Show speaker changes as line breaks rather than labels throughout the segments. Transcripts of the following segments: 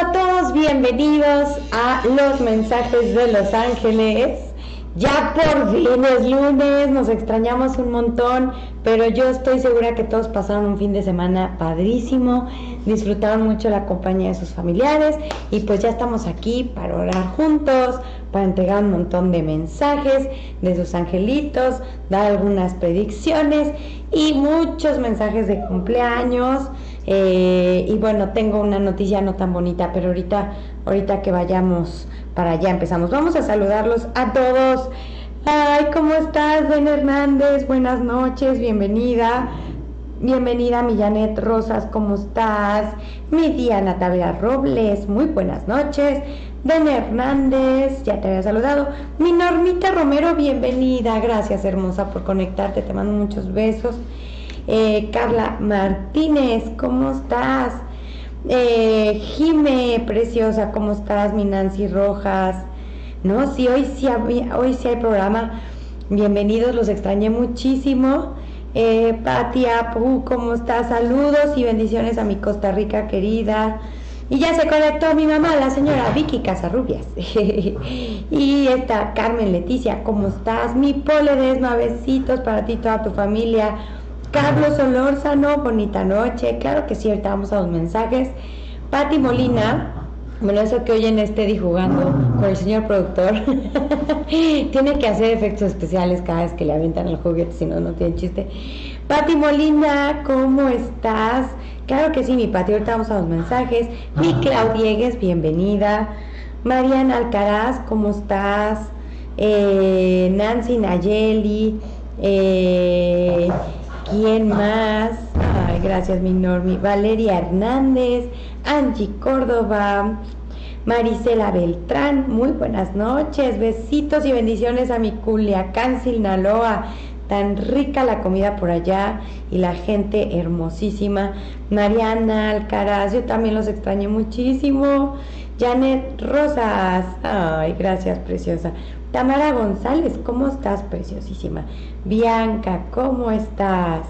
a todos, bienvenidos a los mensajes de Los Ángeles. Ya por fin es lunes, nos extrañamos un montón, pero yo estoy segura que todos pasaron un fin de semana padrísimo, disfrutaron mucho la compañía de sus familiares y pues ya estamos aquí para orar juntos, para entregar un montón de mensajes de sus angelitos, dar algunas predicciones y muchos mensajes de cumpleaños. Eh, y bueno, tengo una noticia no tan bonita, pero ahorita, ahorita que vayamos para allá empezamos. Vamos a saludarlos a todos. Ay, ¿cómo estás, Ben Hernández? Buenas noches, bienvenida. Bienvenida, mi Janet Rosas, ¿cómo estás? Mi Diana Tavera Robles, muy buenas noches. Ben Hernández, ya te había saludado. Mi Normita Romero, bienvenida. Gracias, hermosa, por conectarte. Te mando muchos besos. Eh, Carla Martínez, ¿cómo estás? Eh, Jime, preciosa, ¿cómo estás? Mi Nancy Rojas. No, sí, hoy sí, hoy sí hay programa. Bienvenidos, los extrañé muchísimo. Eh, Pati Apu, ¿cómo estás? Saludos y bendiciones a mi Costa Rica querida. Y ya se conectó mi mamá, la señora Vicky Casarrubias. y esta Carmen Leticia, ¿cómo estás? Mi Pole Desma, besitos para ti toda tu familia. Carlos Olórzano, bonita noche. Claro que sí, ahorita vamos a los mensajes. Patti Molina, bueno, eso que oyen esté jugando con el señor productor, tiene que hacer efectos especiales cada vez que le avientan el juguete, si no, no tiene chiste. Patti Molina, ¿cómo estás? Claro que sí, mi Pati, ahorita vamos a los mensajes. Mi Claudiegues, bienvenida. Mariana Alcaraz, ¿cómo estás? Eh, Nancy Nayeli, eh, ¿Quién más? Ay, gracias, mi Normi. Valeria Hernández, Angie Córdoba, Marisela Beltrán, muy buenas noches, besitos y bendiciones a mi Culiacán, Sinaloa. Tan rica la comida por allá y la gente hermosísima. Mariana Alcaraz, yo también los extrañé muchísimo. Janet Rosas, ay, gracias, preciosa. Tamara González, ¿cómo estás, preciosísima? Bianca, ¿cómo estás?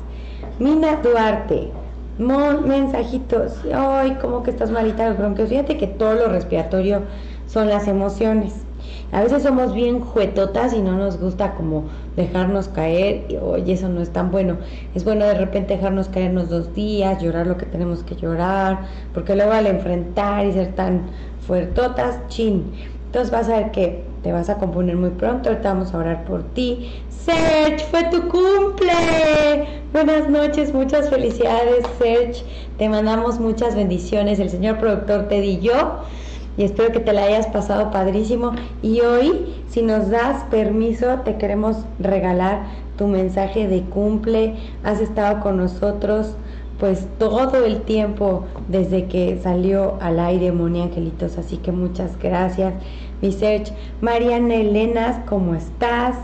Mina Duarte, mensajitos. Ay, ¿cómo que estás malita los bronquios? Fíjate que todo lo respiratorio son las emociones. A veces somos bien juetotas y no nos gusta como dejarnos caer. Y, oye, eso no es tan bueno. Es bueno de repente dejarnos caernos dos días, llorar lo que tenemos que llorar, porque luego al enfrentar y ser tan fuertotas, chin. Entonces vas a ver que te vas a componer muy pronto, ahorita vamos a orar por ti. Serge, fue tu cumple. Buenas noches, muchas felicidades, Serge. Te mandamos muchas bendiciones. El señor productor te di yo y espero que te la hayas pasado padrísimo. Y hoy, si nos das permiso, te queremos regalar tu mensaje de cumple. Has estado con nosotros pues todo el tiempo desde que salió al aire Moni Angelitos, así que muchas gracias mi search. Mariana Elenas, ¿cómo estás?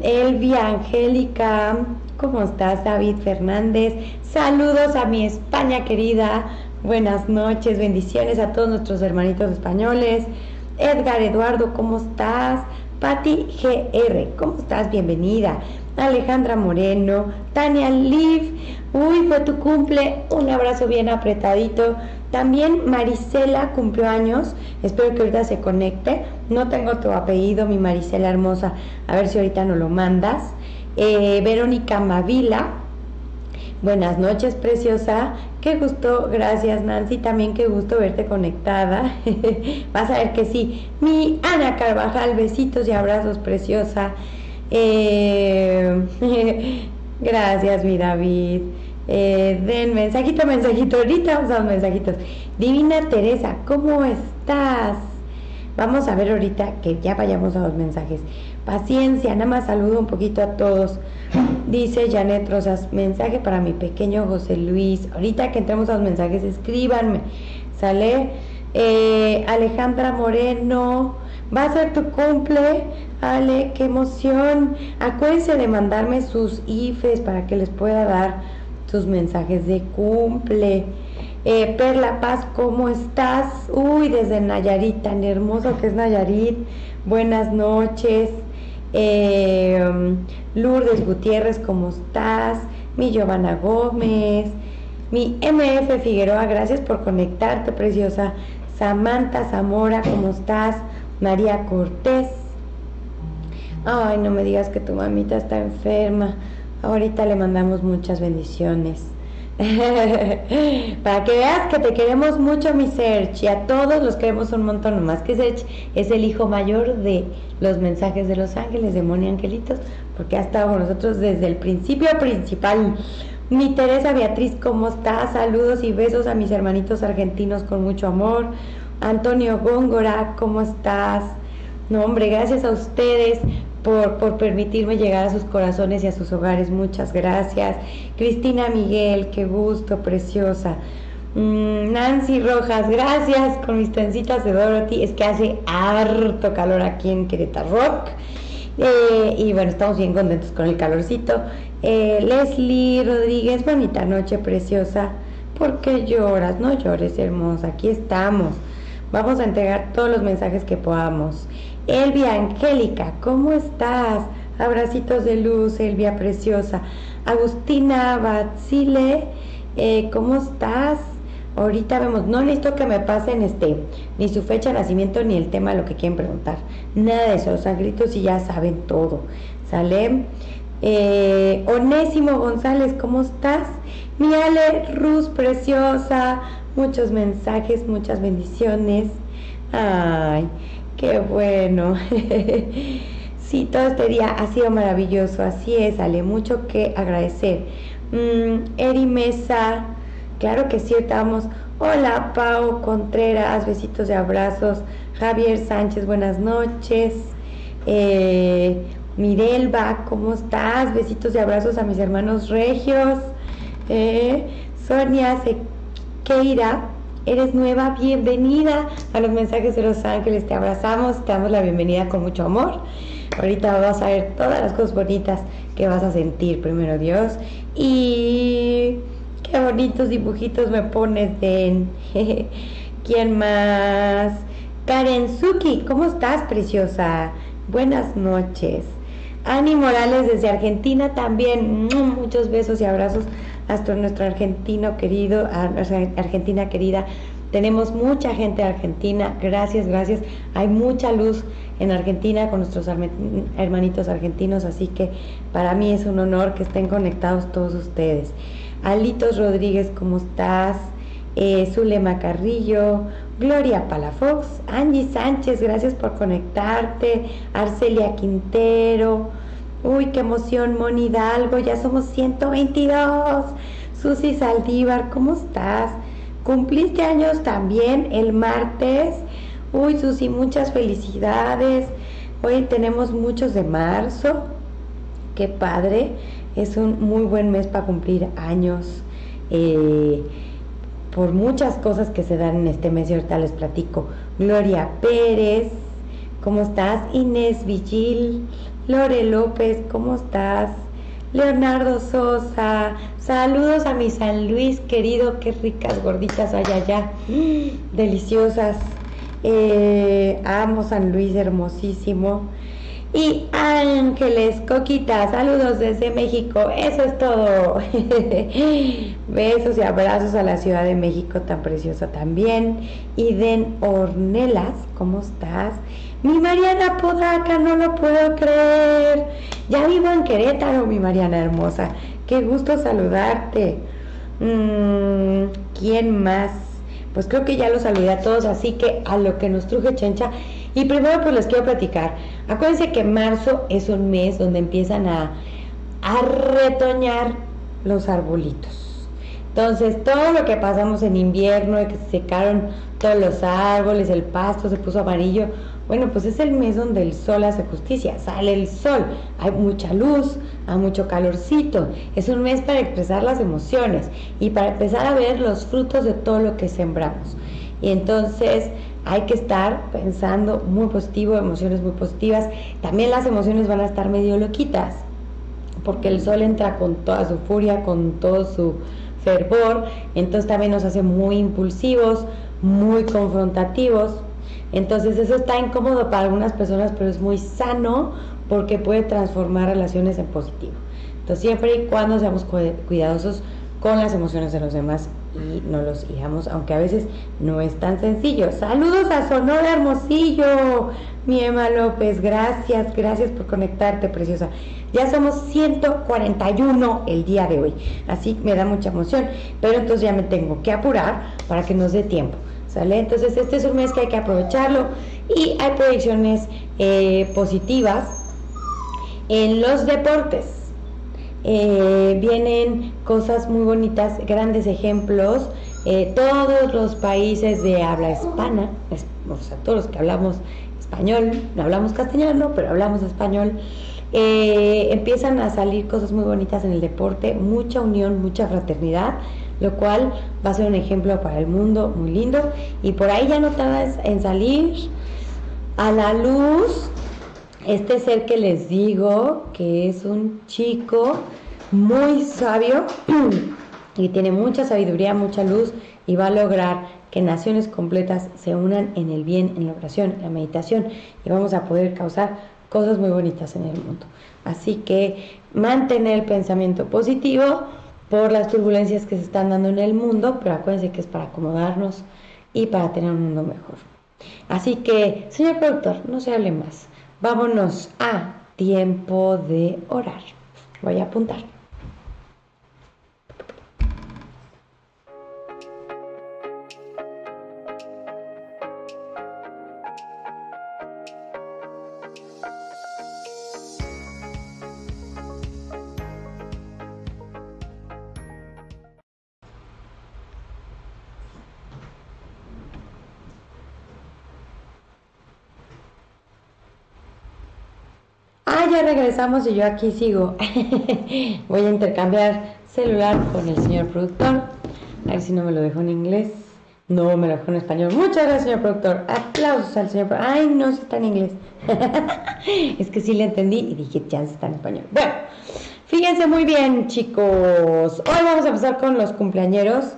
Elvia Angélica, ¿cómo estás? David Fernández, saludos a mi España querida, buenas noches, bendiciones a todos nuestros hermanitos españoles. Edgar Eduardo, ¿cómo estás? Patti GR, ¿cómo estás? Bienvenida. Alejandra Moreno, Tania Liv, uy, fue tu cumple, un abrazo bien apretadito. También Marisela cumplió años, espero que ahorita se conecte. No tengo tu apellido, mi Marisela hermosa, a ver si ahorita no lo mandas. Eh, Verónica Mavila, buenas noches, preciosa. Qué gusto, gracias Nancy, también qué gusto verte conectada. Vas a ver que sí. Mi Ana Carvajal, besitos y abrazos, preciosa. Eh, gracias, mi David. Eh, den mensajito, mensajito. Ahorita vamos a los mensajitos. Divina Teresa, ¿cómo estás? Vamos a ver ahorita que ya vayamos a los mensajes. Paciencia, nada más saludo un poquito a todos. Dice Janet Rosas, mensaje para mi pequeño José Luis. Ahorita que entremos a los mensajes, escríbanme. Sale eh, Alejandra Moreno. Va a ser tu cumple. Ale, qué emoción. Acuérdense de mandarme sus IFES para que les pueda dar tus mensajes de cumple. Eh, Perla Paz, ¿cómo estás? Uy, desde Nayarit, tan hermoso que es Nayarit. Buenas noches. Eh, Lourdes Gutiérrez, ¿cómo estás? Mi Giovanna Gómez. Mi MF Figueroa, gracias por conectarte, preciosa. Samantha Zamora, ¿cómo estás? María Cortés. Ay, no me digas que tu mamita está enferma. Ahorita le mandamos muchas bendiciones. Para que veas que te queremos mucho, mi Serge, y a todos los queremos un montón, más que Serge es el hijo mayor de los mensajes de los ángeles, de Moni Angelitos, porque ha estado con nosotros desde el principio principal. Mi Teresa Beatriz, ¿cómo estás? Saludos y besos a mis hermanitos argentinos con mucho amor. Antonio Góngora, ¿cómo estás? No, hombre, gracias a ustedes por, permitirme llegar a sus corazones y a sus hogares. Muchas gracias. Cristina Miguel, qué gusto, preciosa. Mm, Nancy Rojas, gracias con mis trencitas de Dorothy. Es que hace harto calor aquí en Querétaro. Eh, y bueno, estamos bien contentos con el calorcito. Eh, Leslie Rodríguez, bonita noche, preciosa. ¿Por qué lloras? No llores, hermosa. Aquí estamos. Vamos a entregar todos los mensajes que podamos. Elvia Angélica, ¿cómo estás? Abracitos de luz, Elvia preciosa. Agustina Batzile, eh, ¿cómo estás? Ahorita vemos, no necesito que me pasen este, ni su fecha de nacimiento ni el tema lo que quieren preguntar. Nada de eso, los gritos y ya saben todo. ¿Sale? Eh, Onésimo González, ¿cómo estás? Mi Ale Ruz, preciosa. Muchos mensajes, muchas bendiciones. Ay, Qué bueno. sí, todo este día ha sido maravilloso. Así es, sale mucho que agradecer. Mm, Eri Mesa, claro que sí, estamos. Hola, Pau Contreras, besitos y abrazos. Javier Sánchez, buenas noches. Eh, Mirelba, ¿cómo estás? Besitos y abrazos a mis hermanos regios. Eh, Sonia Sequeira, eres nueva, bienvenida a los mensajes de los ángeles, te abrazamos, te damos la bienvenida con mucho amor. Ahorita vas a ver todas las cosas bonitas que vas a sentir, primero Dios. Y qué bonitos dibujitos me pones, Den. ¿Quién más? Karen Suki, ¿cómo estás, preciosa? Buenas noches. Ani Morales desde Argentina también. Muchos besos y abrazos hasta nuestro argentino querido, a nuestra Argentina querida. Tenemos mucha gente de Argentina, gracias, gracias. Hay mucha luz en Argentina con nuestros hermanitos argentinos, así que para mí es un honor que estén conectados todos ustedes. Alitos Rodríguez, ¿cómo estás? Eh, Zulema Carrillo, Gloria Palafox, Angie Sánchez, gracias por conectarte, Arcelia Quintero, Uy, qué emoción, Moni Hidalgo, ya somos 122. Susi Saldívar, ¿cómo estás? Cumpliste años también el martes. Uy, Susi, muchas felicidades. Hoy tenemos muchos de marzo. Qué padre. Es un muy buen mes para cumplir años. Eh, por muchas cosas que se dan en este mes y ahorita les platico. Gloria Pérez, ¿cómo estás? Inés Vigil, Lore López, ¿cómo estás? Leonardo Sosa, saludos a mi San Luis querido, qué ricas gorditas hay allá, deliciosas. Eh, amo San Luis, hermosísimo. Y Ángeles, Coquita, saludos desde México, eso es todo. Besos y abrazos a la Ciudad de México, tan preciosa también. Y Den Ornelas, ¿cómo estás? Mi Mariana Podaca, no lo puedo creer. Ya vivo en Querétaro, mi Mariana hermosa. Qué gusto saludarte. Mm, ¿Quién más? Pues creo que ya los saludé a todos, así que a lo que nos truje Chencha. Y primero pues les quiero platicar. Acuérdense que marzo es un mes donde empiezan a, a retoñar los arbolitos. Entonces, todo lo que pasamos en invierno, que se secaron todos los árboles, el pasto se puso amarillo, bueno, pues es el mes donde el sol hace justicia, sale el sol, hay mucha luz, hay mucho calorcito. Es un mes para expresar las emociones y para empezar a ver los frutos de todo lo que sembramos. Y entonces hay que estar pensando muy positivo, emociones muy positivas. También las emociones van a estar medio loquitas, porque el sol entra con toda su furia, con todo su fervor, entonces también nos hace muy impulsivos, muy confrontativos entonces eso está incómodo para algunas personas, pero es muy sano porque puede transformar relaciones en positivo. Entonces siempre y cuando seamos cuidadosos con las emociones de los demás y no los sigamos, aunque a veces no es tan sencillo. Saludos a Sonora Hermosillo, mi Emma López, gracias, gracias por conectarte, preciosa. Ya somos 141 el día de hoy, así me da mucha emoción, pero entonces ya me tengo que apurar para que nos dé tiempo. ¿Sale? Entonces este es un mes que hay que aprovecharlo y hay proyecciones eh, positivas en los deportes. Eh, vienen cosas muy bonitas, grandes ejemplos. Eh, todos los países de habla hispana, o sea, todos los que hablamos español, no hablamos castellano, pero hablamos español, eh, empiezan a salir cosas muy bonitas en el deporte, mucha unión, mucha fraternidad, lo cual va a ser un ejemplo para el mundo muy lindo. Y por ahí ya no en salir a la luz este ser que les digo, que es un chico muy sabio y tiene mucha sabiduría, mucha luz y va a lograr que naciones completas se unan en el bien, en la oración, en la meditación y vamos a poder causar cosas muy bonitas en el mundo. Así que mantener el pensamiento positivo por las turbulencias que se están dando en el mundo, pero acuérdense que es para acomodarnos y para tener un mundo mejor. Así que, señor productor, no se hable más. Vámonos a tiempo de orar. Voy a apuntar. Y yo aquí sigo. Voy a intercambiar celular con el señor productor. A ver si no me lo dejó en inglés. No, me lo dejó en español. Muchas gracias, señor productor. Aplausos al señor productor. Ay, no, si está en inglés. es que sí le entendí y dije, ya está en español. Bueno, fíjense muy bien, chicos. Hoy vamos a empezar con los cumpleañeros.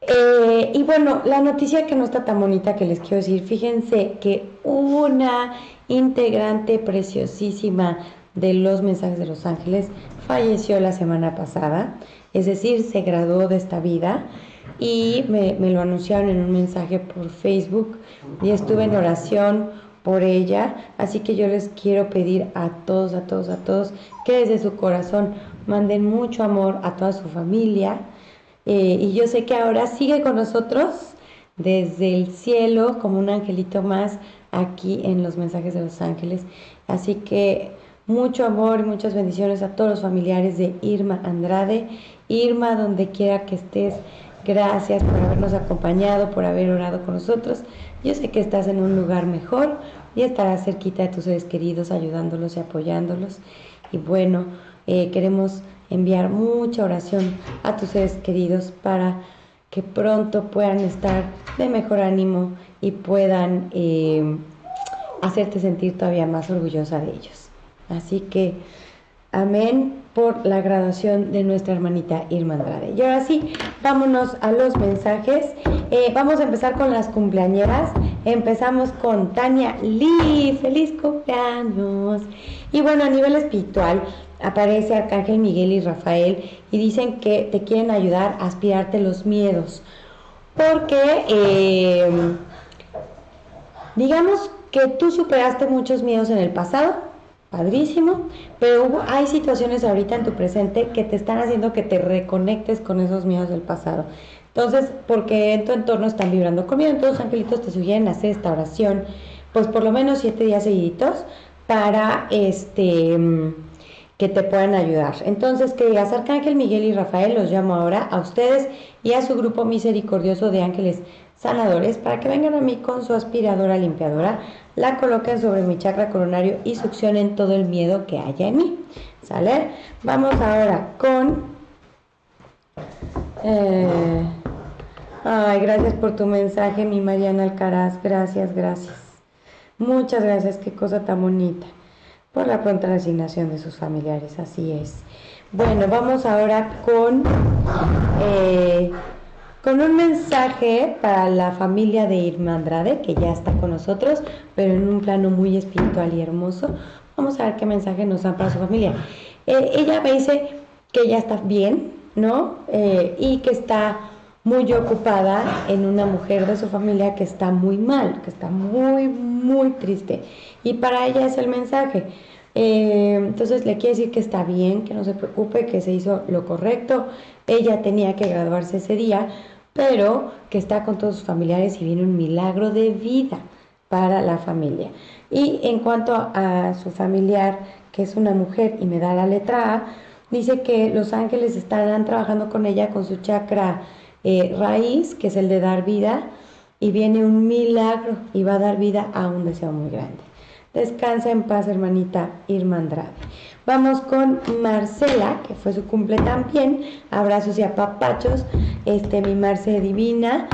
Eh, y bueno, la noticia que no está tan bonita que les quiero decir, fíjense que una integrante preciosísima de los mensajes de los ángeles, falleció la semana pasada, es decir, se graduó de esta vida y me, lo anunciaron en un mensaje por Facebook y estuve en oración por ella, así que yo les quiero pedir a todos, a todos, a todos, que desde su corazón manden mucho amor a toda su familia eh, y yo sé que ahora sigue con nosotros desde el cielo como un angelito más aquí en los mensajes de los ángeles. Así que mucho amor y muchas bendiciones a todos los familiares de Irma Andrade. Irma, donde quiera que estés, gracias por habernos acompañado, por haber orado con nosotros. Yo sé que estás en un lugar mejor y estarás cerquita de tus seres queridos, ayudándolos y apoyándolos. Y bueno, eh, queremos enviar mucha oración a tus seres queridos para que pronto puedan estar de mejor ánimo y puedan eh, hacerte sentir todavía más orgullosa de ellos. Así que, amén por la graduación de nuestra hermanita Irma Andrade. Y ahora sí, vámonos a los mensajes. Eh, vamos a empezar con las cumpleañeras. Empezamos con Tania Lee. ¡Feliz cumpleaños! Y bueno, a nivel espiritual, aparece Arcángel Miguel y Rafael y dicen que te quieren ayudar a aspirarte los miedos. Porque eh, Digamos que tú superaste muchos miedos en el pasado, padrísimo, pero hay situaciones ahorita en tu presente que te están haciendo que te reconectes con esos miedos del pasado. Entonces, porque en tu entorno están vibrando con miedo, entonces angelitos te sugieren hacer esta oración, pues por lo menos siete días seguiditos para este que te puedan ayudar. Entonces, que digas, Arcángel Miguel y Rafael, los llamo ahora a ustedes y a su grupo misericordioso de ángeles sanadores para que vengan a mí con su aspiradora limpiadora, la coloquen sobre mi chakra coronario y succionen todo el miedo que haya en mí. ¿Sale? Vamos ahora con... Eh, ay, gracias por tu mensaje, mi Mariana Alcaraz. Gracias, gracias. Muchas gracias, qué cosa tan bonita. Por la pronta resignación de sus familiares, así es. Bueno, vamos ahora con... Eh, con un mensaje para la familia de Irma Andrade, que ya está con nosotros, pero en un plano muy espiritual y hermoso. Vamos a ver qué mensaje nos dan para su familia. Eh, ella me dice que ya está bien, ¿no? Eh, y que está muy ocupada en una mujer de su familia que está muy mal, que está muy, muy triste. Y para ella es el mensaje. Eh, entonces le quiere decir que está bien, que no se preocupe, que se hizo lo correcto. Ella tenía que graduarse ese día, pero que está con todos sus familiares y viene un milagro de vida para la familia. Y en cuanto a su familiar, que es una mujer y me da la letra A, dice que los ángeles estarán trabajando con ella con su chakra eh, raíz, que es el de dar vida, y viene un milagro y va a dar vida a un deseo muy grande. Descansa en paz, hermanita Irma Andrade. Vamos con Marcela, que fue su cumple también. Abrazos y apapachos. Este, mi Marce divina.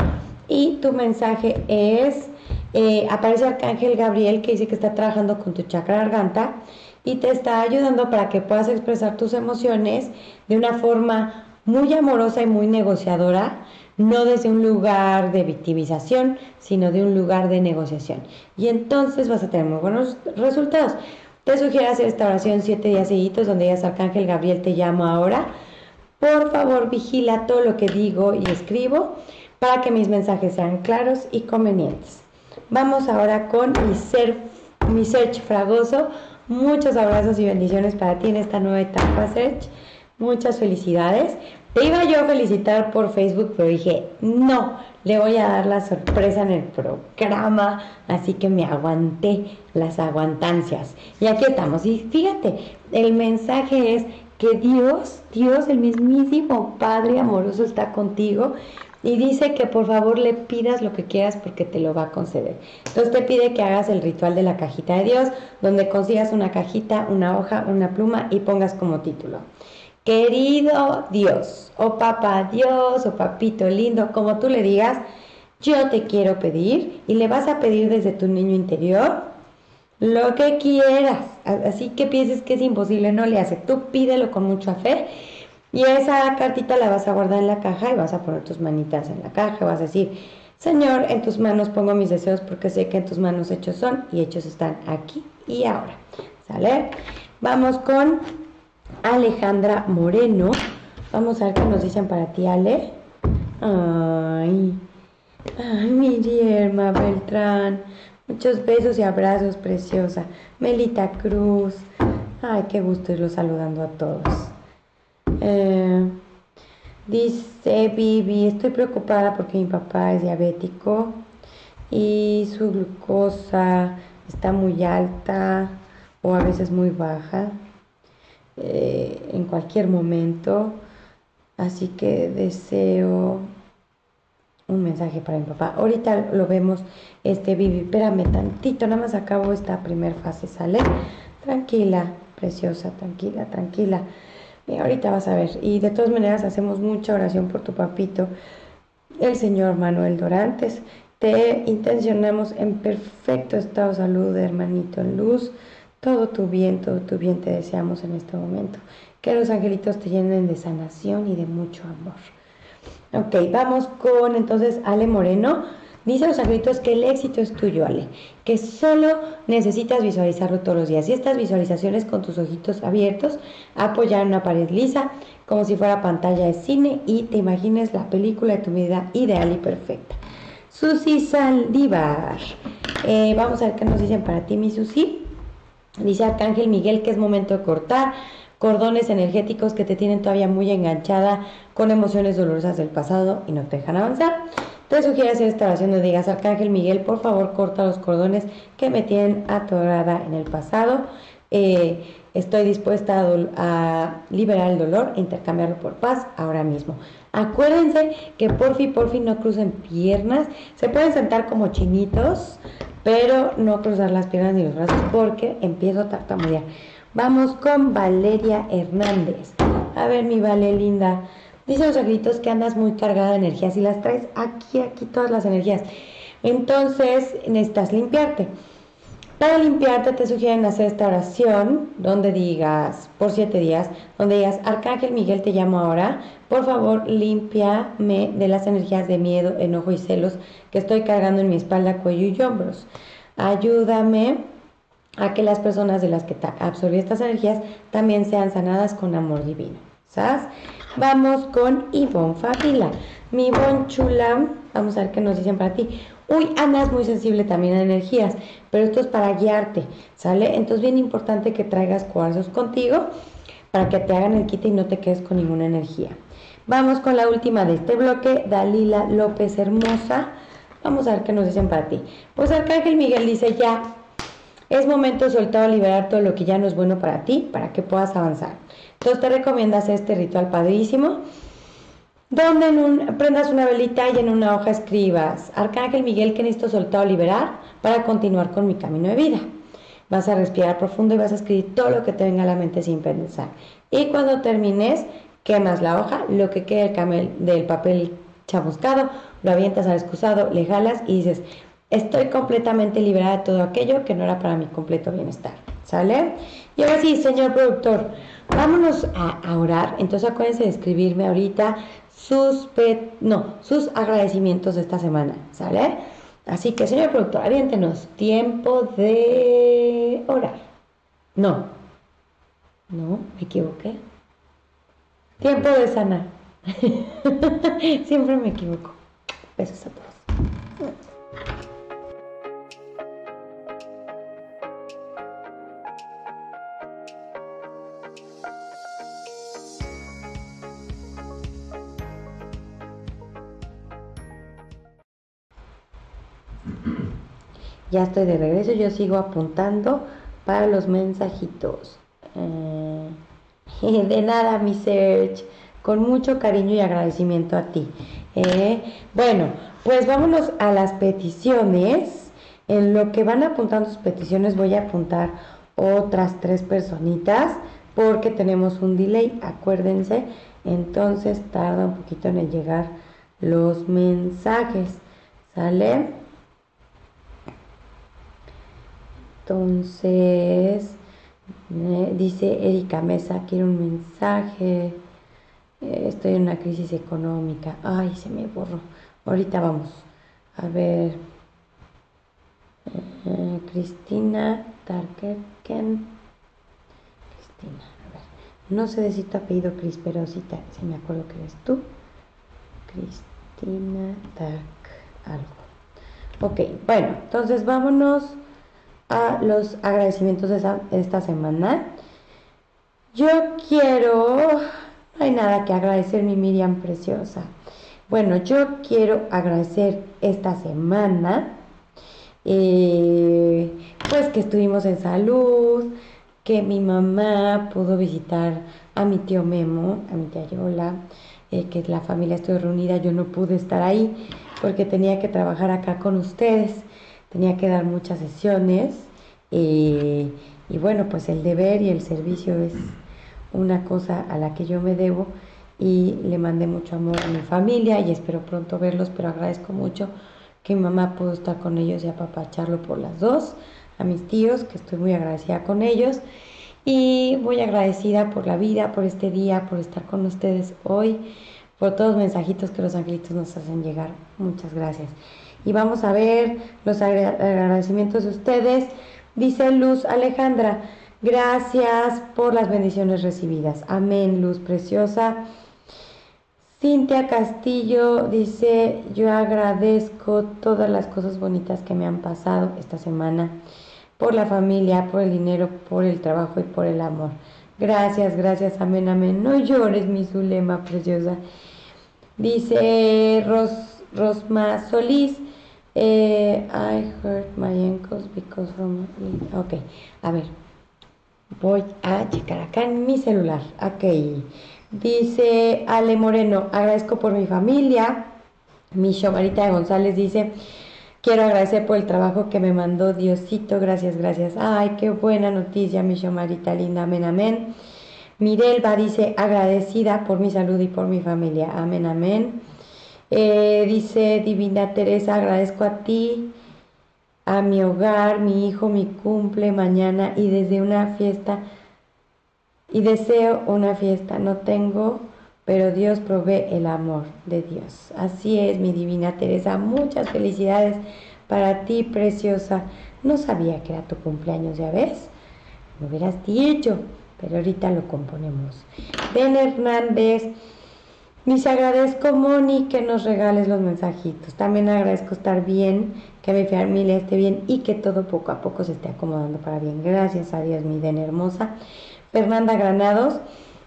Y tu mensaje es, eh, aparece Arcángel Gabriel que dice que está trabajando con tu chakra garganta y te está ayudando para que puedas expresar tus emociones de una forma muy amorosa y muy negociadora, no desde un lugar de victimización, sino de un lugar de negociación. Y entonces vas a tener muy buenos resultados. Te sugiero hacer esta oración siete días seguidos, donde digas Arcángel Gabriel, te llamo ahora. Por favor, vigila todo lo que digo y escribo para que mis mensajes sean claros y convenientes. Vamos ahora con mi ser, search fragoso. Muchos abrazos y bendiciones para ti en esta nueva etapa, Search. Muchas felicidades. Te iba yo a felicitar por Facebook, pero dije, no, le voy a dar la sorpresa en el programa, así que me aguanté las aguantancias. Y aquí estamos. Y fíjate, el mensaje es que Dios, Dios, el mismísimo Padre amoroso está contigo y dice que por favor le pidas lo que quieras porque te lo va a conceder. Entonces te pide que hagas el ritual de la cajita de Dios, donde consigas una cajita, una hoja, una pluma y pongas como título. Querido Dios, o papá Dios, o papito lindo, como tú le digas, yo te quiero pedir y le vas a pedir desde tu niño interior lo que quieras. Así que pienses que es imposible, no le hace. Tú pídelo con mucha fe y esa cartita la vas a guardar en la caja y vas a poner tus manitas en la caja vas a decir, Señor, en tus manos pongo mis deseos porque sé que en tus manos hechos son y hechos están aquí y ahora. ¿Sale? Vamos con Alejandra Moreno. Vamos a ver qué nos dicen para ti, Ale. Ay, ay, mi Beltrán. Muchos besos y abrazos, preciosa. Melita Cruz. Ay, qué gusto irlo saludando a todos. Eh, dice Vivi, estoy preocupada porque mi papá es diabético y su glucosa está muy alta o a veces muy baja. Eh, en cualquier momento. Así que deseo un mensaje para mi papá. Ahorita lo vemos, este Vivi, espérame tantito, nada más acabo esta primera fase, ¿sale? Tranquila, preciosa, tranquila, tranquila. Ahorita vas a ver. Y de todas maneras hacemos mucha oración por tu papito, el señor Manuel Dorantes. Te intencionamos en perfecto estado de salud, hermanito, en luz todo tu bien, todo tu bien te deseamos en este momento. Que los angelitos te llenen de sanación y de mucho amor. Ok, vamos con entonces Ale Moreno. Dice los angelitos que el éxito es tuyo, Ale, que solo necesitas visualizarlo todos los días. Y estas visualizaciones con tus ojitos abiertos, apoyar una pared lisa, como si fuera pantalla de cine, y te imagines la película de tu vida ideal y perfecta. Susi Saldívar. Eh, vamos a ver qué nos dicen para ti, mi Susi. Dice Arcángel Miguel que es momento de cortar cordones energéticos que te tienen todavía muy enganchada con emociones dolorosas del pasado y no te dejan avanzar. Te sugiero hacer esta oración digas, Arcángel Miguel, por favor corta los cordones que me tienen atorada en el pasado. Eh, estoy dispuesta a, a, liberar el dolor e intercambiarlo por paz ahora mismo. Acuérdense que por fin, por fin no crucen piernas. Se pueden sentar como chinitos pero no cruzar las piernas ni los brazos porque empiezo a tartamudear. Vamos con Valeria Hernández. A ver, mi Vale linda. Dice los angelitos que andas muy cargada de energías y las traes aquí, aquí todas las energías. Entonces necesitas limpiarte. Para limpiarte te sugieren hacer esta oración donde digas, por siete días, donde digas, Arcángel Miguel te llamo ahora, por favor límpiame de las energías de miedo, enojo y celos que estoy cargando en mi espalda, cuello y hombros. Ayúdame a que las personas de las que absorbí estas energías también sean sanadas con amor divino. ¿Sabes? Vamos con Ivonne Favila. Mi Ivonne chula, vamos a ver qué nos dicen para ti. Uy, Ana es muy sensible también a energías, pero esto es para guiarte, ¿sale? Entonces bien importante que traigas cuarzos contigo para que te hagan el quite y no te quedes con ninguna energía. Vamos con la última de este bloque, Dalila López Hermosa. Vamos a ver qué nos dicen para ti. Pues Arcángel Miguel dice ya, es momento de soltar o liberar todo lo que ya no es bueno para ti, para que puedas avanzar. Entonces te recomiendo hacer este ritual padrísimo, donde en prendas una velita y en una hoja escribas, Arcángel Miguel, que necesito soltar o liberar para continuar con mi camino de vida. Vas a respirar profundo y vas a escribir todo lo que te venga a la mente sin pensar. Y cuando termines, quemas la hoja, lo que quede del papel chamuscado, lo avientas al excusado, le jalas y dices, estoy completamente liberada de todo aquello que no era para mi completo bienestar. ¿Sale? Y ahora sí, señor productor, vámonos a, orar. Entonces acuérdense de escribirme ahorita sus, no, sus agradecimientos de esta semana. ¿Sale? Así que, señor productor, aviéntenos. Tiempo de orar. No. No, me equivoqué. Tiempo de sanar. Siempre me equivoco. Besos a todos. Ya estoy de regreso, yo sigo apuntando para los mensajitos. Eh, de nada, mi search. Con mucho cariño y agradecimiento a ti. Eh, bueno, pues vámonos a las peticiones. En lo que van apuntando sus peticiones voy a apuntar otras tres personitas porque tenemos un delay, acuérdense. Entonces tarda un poquito en llegar los mensajes. ¿Sale? Entonces, eh, dice Erika Mesa, quiero un mensaje. Eh, estoy en una crisis económica. Ay, se me borró. Ahorita vamos. A ver. Eh, Cristina Tarkerken. Cristina, a ver. No sé de si tu apellido Cris, pero si me acuerdo que eres tú. Cristina Tark algo. Ok, bueno, entonces vámonos a los agradecimientos de, esta semana. Yo quiero, no hay nada que agradecer, mi Miriam preciosa. Bueno, yo quiero agradecer esta semana, eh, pues que estuvimos en salud, que mi mamá pudo visitar a mi tío Memo, a mi tía Yola, eh, que la familia estuvo reunida, yo no pude estar ahí porque tenía que trabajar acá con ustedes tenía que dar muchas sesiones y bueno, pues el deber y el servicio es una cosa a la que yo me debo y le mandé mucho amor a mi familia y espero pronto verlos, pero agradezco mucho que mi mamá pudo estar con ellos y apapacharlo por las dos, a mis tíos, que estoy muy agradecida con ellos y muy agradecida por la vida, por este día, por estar con ustedes hoy, por todos los mensajitos que los angelitos nos hacen llegar. Muchas gracias y vamos a ver los agradecimientos de ustedes. Dice Luz Alejandra, gracias por las bendiciones recibidas. Amén, Luz Preciosa. Cintia Castillo dice, yo agradezco todas las cosas bonitas que me han pasado esta semana, por la familia, por el dinero, por el trabajo y por el amor. Gracias, gracias, amén, amén. No llores, mi Zulema preciosa. Dice Ros, Rosma Solís, eh, I hurt my ankles because from... Ok, a ver. Voy a checar acá en mi celular. Ok. Dice Ale Moreno, agradezco por mi familia. Mi Marita de González dice, quiero agradecer por el trabajo que me mandó Diosito. Gracias, gracias. Ay, qué buena noticia, mi Marita linda. Amén, amén. Mirelba dice, agradecida por mi salud y por mi familia. Amén, amén. Eh, dice Divina Teresa, agradezco a ti, a mi hogar, mi hijo, mi cumple mañana y desde una fiesta y deseo una fiesta. No tengo, pero Dios provee el amor de Dios. Así es, mi Divina Teresa. Muchas felicidades para ti, preciosa. No sabía que era tu cumpleaños, ya ves. Me hubieras dicho. pero ahorita lo componemos. Ben Hernández, mis agradezco Moni que nos regales los mensajitos. También agradezco estar bien, que mi familia esté bien y que todo poco a poco se esté acomodando para bien. Gracias a Dios, mi Den hermosa. Fernanda Granados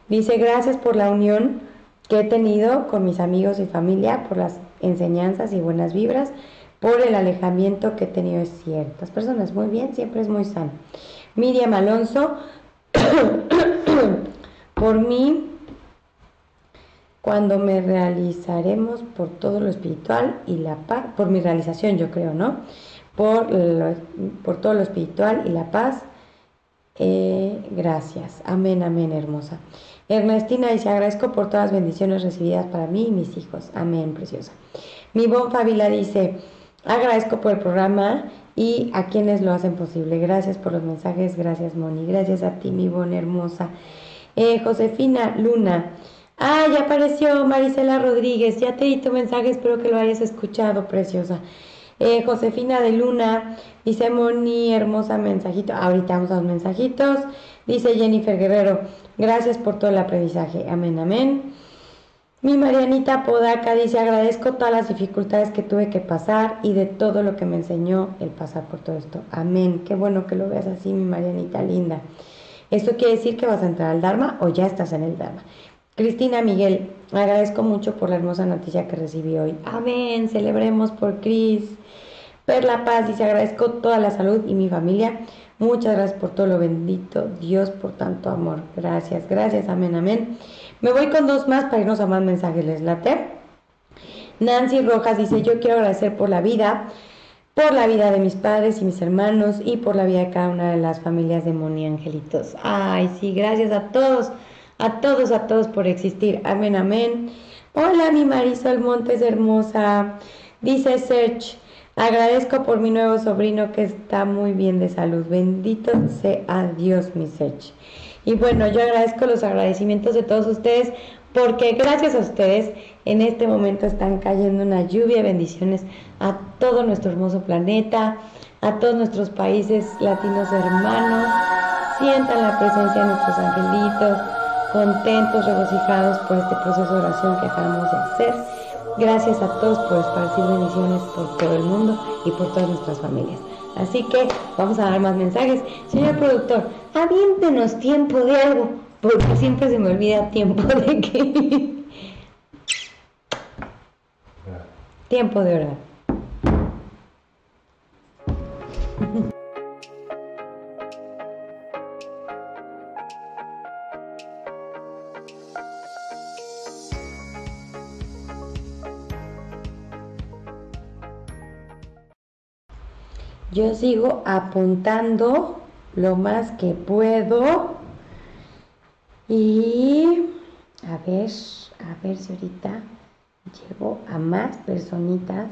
dice gracias por la unión que he tenido con mis amigos y familia, por las enseñanzas y buenas vibras, por el alejamiento que he tenido de ciertas personas. Muy bien, siempre es muy sano. Miriam Alonso, por mí, cuando me realizaremos por todo lo espiritual y la paz, por mi realización yo creo, ¿no? Por, por todo lo espiritual y la paz. Eh, gracias. Amén, amén, hermosa. Ernestina dice, agradezco por todas las bendiciones recibidas para mí y mis hijos. Amén, preciosa. Mi bon Fabila dice, agradezco por el programa y a quienes lo hacen posible. Gracias por los mensajes, gracias Moni, gracias a ti, mi bon hermosa. Eh, Josefina Luna, ah, ya apareció Marisela Rodríguez, ya te di tu mensaje, espero que lo hayas escuchado, preciosa. Eh, Josefina de Luna, dice Moni, hermosa mensajito, ahorita vamos a los mensajitos. Dice Jennifer Guerrero, gracias por todo el aprendizaje, amén, amén. Mi Marianita Podaca dice, agradezco todas las dificultades que tuve que pasar y de todo lo que me enseñó el pasar por todo esto. Amén. Qué bueno que lo veas así, mi Marianita linda. Esto quiere decir que vas a entrar al Dharma o ya estás en el Dharma. Cristina Miguel, agradezco mucho por la hermosa noticia que recibí hoy. Amén. Celebremos por Cris. Perla Paz dice, agradezco toda la salud y mi familia. Muchas gracias por todo lo bendito. Dios por tanto amor. Gracias, gracias. Amén, amén. Me voy con dos más para irnos a más mensajes. ¿Les late? Nancy Rojas dice, yo quiero agradecer por la vida, por la vida de mis padres y mis hermanos y por la vida de cada una de las familias de Moni Angelitos. Ay, sí, gracias a todos, a todos, a todos por existir. Amén, amén. Hola, mi Marisol Montes hermosa. Dice Serge, agradezco por mi nuevo sobrino que está muy bien de salud. Bendito sea Dios, mi Serge. Y bueno, yo agradezco los agradecimientos de todos ustedes porque gracias a ustedes en este momento están cayendo una lluvia de bendiciones a todo nuestro hermoso planeta, a todos nuestros países latinos hermanos. Sientan la presencia de nuestros angelitos, contentos, regocijados por este proceso de oración que acabamos de hacer. Gracias a todos por esparcir bendiciones por todo el mundo y por todas nuestras familias. Así que vamos a dar más mensajes. Señor productor, aviéntenos tiempo de algo, porque siempre se me olvida tiempo de qué. tiempo de orar. Yo sigo apuntando lo más que puedo. Y a ver, a ver si ahorita llego a más personitas.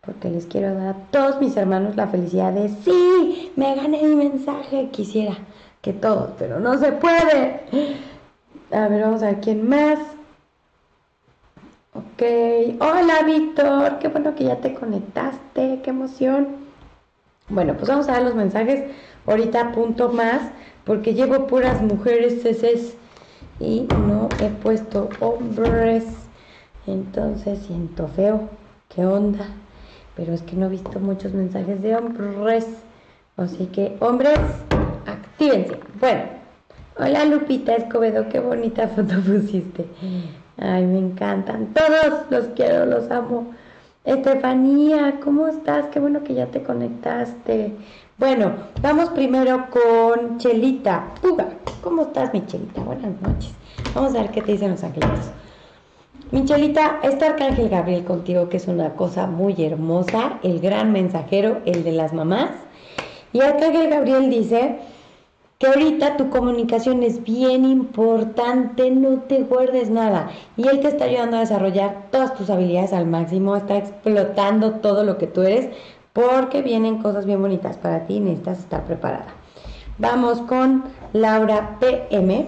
Porque les quiero dar a todos mis hermanos la felicidad de sí, me gané mi mensaje. Quisiera que todos, pero no se puede. A ver, vamos a ver quién más. Ok. Hola, Víctor. Qué bueno que ya te conectaste. Qué emoción. Bueno, pues vamos a dar los mensajes. Ahorita punto más porque llevo puras mujeres ceses y no he puesto hombres. Entonces siento feo. ¿Qué onda? Pero es que no he visto muchos mensajes de hombres. Así que, hombres, actívense. Bueno, hola Lupita Escobedo, qué bonita foto pusiste. Ay, me encantan. Todos los quiero, los amo. Estefanía, ¿cómo estás? Qué bueno que ya te conectaste. Bueno, vamos primero con Chelita. Uga, ¿cómo estás, mi Chelita? Buenas noches. Vamos a ver qué te dicen los angelitos. Mi Chelita, está Arcángel Gabriel contigo, que es una cosa muy hermosa, el gran mensajero, el de las mamás. Y Arcángel Gabriel dice que ahorita tu comunicación es bien importante, no te guardes nada. Y Él te está ayudando a desarrollar todas tus habilidades al máximo, está explotando todo lo que tú eres, porque vienen cosas bien bonitas para ti y necesitas estar preparada. Vamos con Laura PM.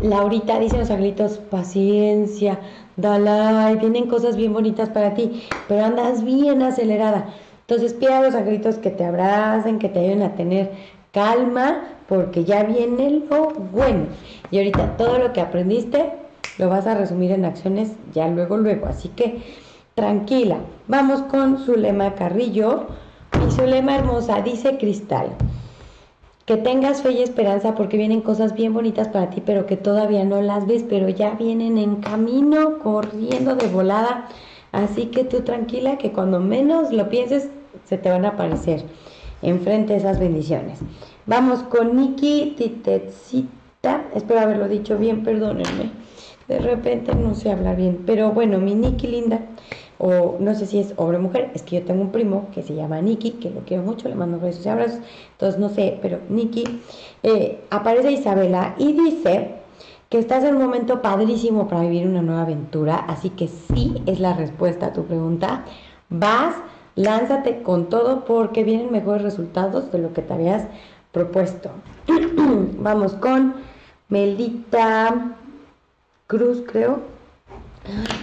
Laurita dice los angelitos, paciencia, dale, vienen cosas bien bonitas para ti, pero andas bien acelerada. Entonces pide a los angelitos que te abracen, que te ayuden a tener calma, porque ya viene lo bueno. Y ahorita todo lo que aprendiste lo vas a resumir en acciones ya luego, luego. Así que tranquila. Vamos con Zulema Carrillo. Y Zulema hermosa, dice Cristal. Que tengas fe y esperanza porque vienen cosas bien bonitas para ti, pero que todavía no las ves, pero ya vienen en camino, corriendo de volada. Así que tú tranquila que cuando menos lo pienses, se te van a aparecer enfrente esas bendiciones. Vamos con Nikki Titecita. Espero haberlo dicho bien, perdónenme. De repente no sé hablar bien. Pero bueno, mi Nikki linda, o no sé si es hombre o mujer, es que yo tengo un primo que se llama Nikki, que lo quiero mucho, le mando besos y abrazos. Entonces no sé, pero Nikki, eh, aparece Isabela y dice que estás en un momento padrísimo para vivir una nueva aventura. Así que sí es la respuesta a tu pregunta. Vas lánzate con todo porque vienen mejores resultados de lo que te habías propuesto. Vamos con Melita Cruz, creo.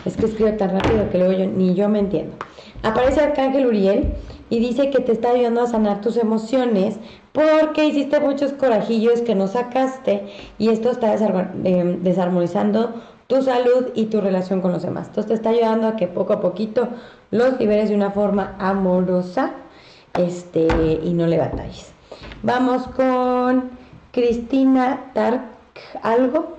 Es que escribe tan rápido que luego ni yo me entiendo. Aparece Arcángel Uriel y dice que te está ayudando a sanar tus emociones porque hiciste muchos corajillos que no sacaste y esto está eh, desarmonizando tu salud y tu relación con los demás. Entonces te está ayudando a que poco a poquito los liberes de una forma amorosa este, y no le batalles. Vamos con Cristina Dark algo.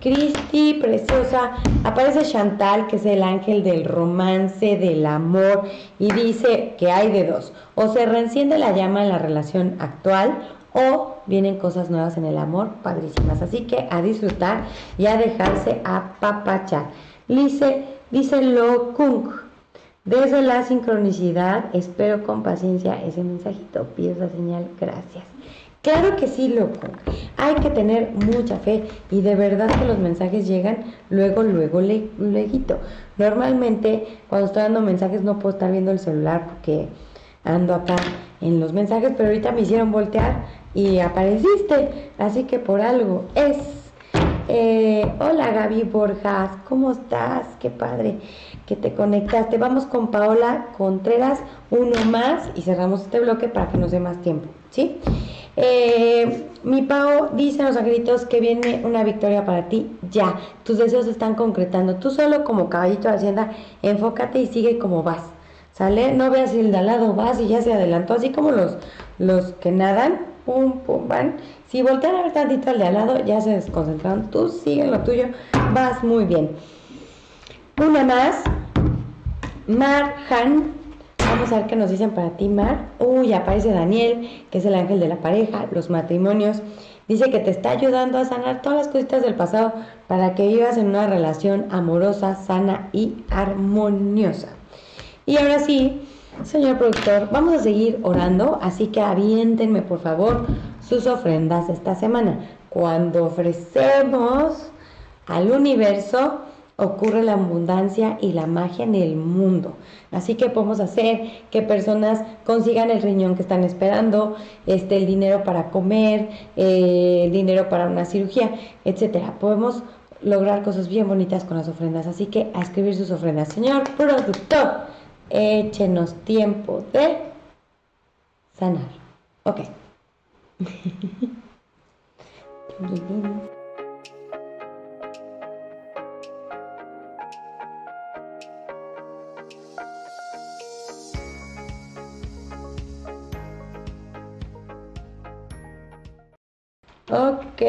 Cristi, preciosa, aparece Chantal, que es el ángel del romance, del amor, y dice que hay de dos. O se reenciende la llama en la relación actual, o vienen cosas nuevas en el amor, padrísimas. Así que a disfrutar y a dejarse apapachar. Dice, dice Lo Kung. Desde la sincronicidad, espero con paciencia ese mensajito. Pido esa señal, gracias. Claro que sí, loco. Hay que tener mucha fe y de verdad que los mensajes llegan luego, luego, le, leguito. Normalmente cuando estoy dando mensajes no puedo estar viendo el celular porque ando acá en los mensajes, pero ahorita me hicieron voltear y apareciste. Así que por algo es. Eh, hola Gaby Borjas, ¿cómo estás? Qué padre que te conectaste. Vamos con Paola Contreras, uno más y cerramos este bloque para que nos dé más tiempo, ¿sí? Eh, mi Pao dice a los angelitos que viene una victoria para ti, ya, tus deseos se están concretando. Tú solo como caballito de hacienda, enfócate y sigue como vas. ¿Sale? No veas el de al lado, vas y ya se adelantó, así como los, los que nadan, pum, pum, van. Si voltean a ver tantito al de al lado, ya se desconcentraron. Tú sigue lo tuyo, vas muy bien. Una más. Mar Han. Vamos a ver qué nos dicen para ti, Mar. Uy, aparece Daniel, que es el ángel de la pareja, los matrimonios. Dice que te está ayudando a sanar todas las cositas del pasado para que vivas en una relación amorosa, sana y armoniosa. Y ahora sí, señor productor, vamos a seguir orando, así que aviéntenme por favor sus ofrendas esta semana. Cuando ofrecemos al universo, ocurre la abundancia y la magia en el mundo. Así que podemos hacer que personas consigan el riñón que están esperando, este, el dinero para comer, eh, el dinero para una cirugía, etcétera. Podemos lograr cosas bien bonitas con las ofrendas. Así que a escribir sus ofrendas. Señor productor, échenos tiempo de sanar. Ok. Ok,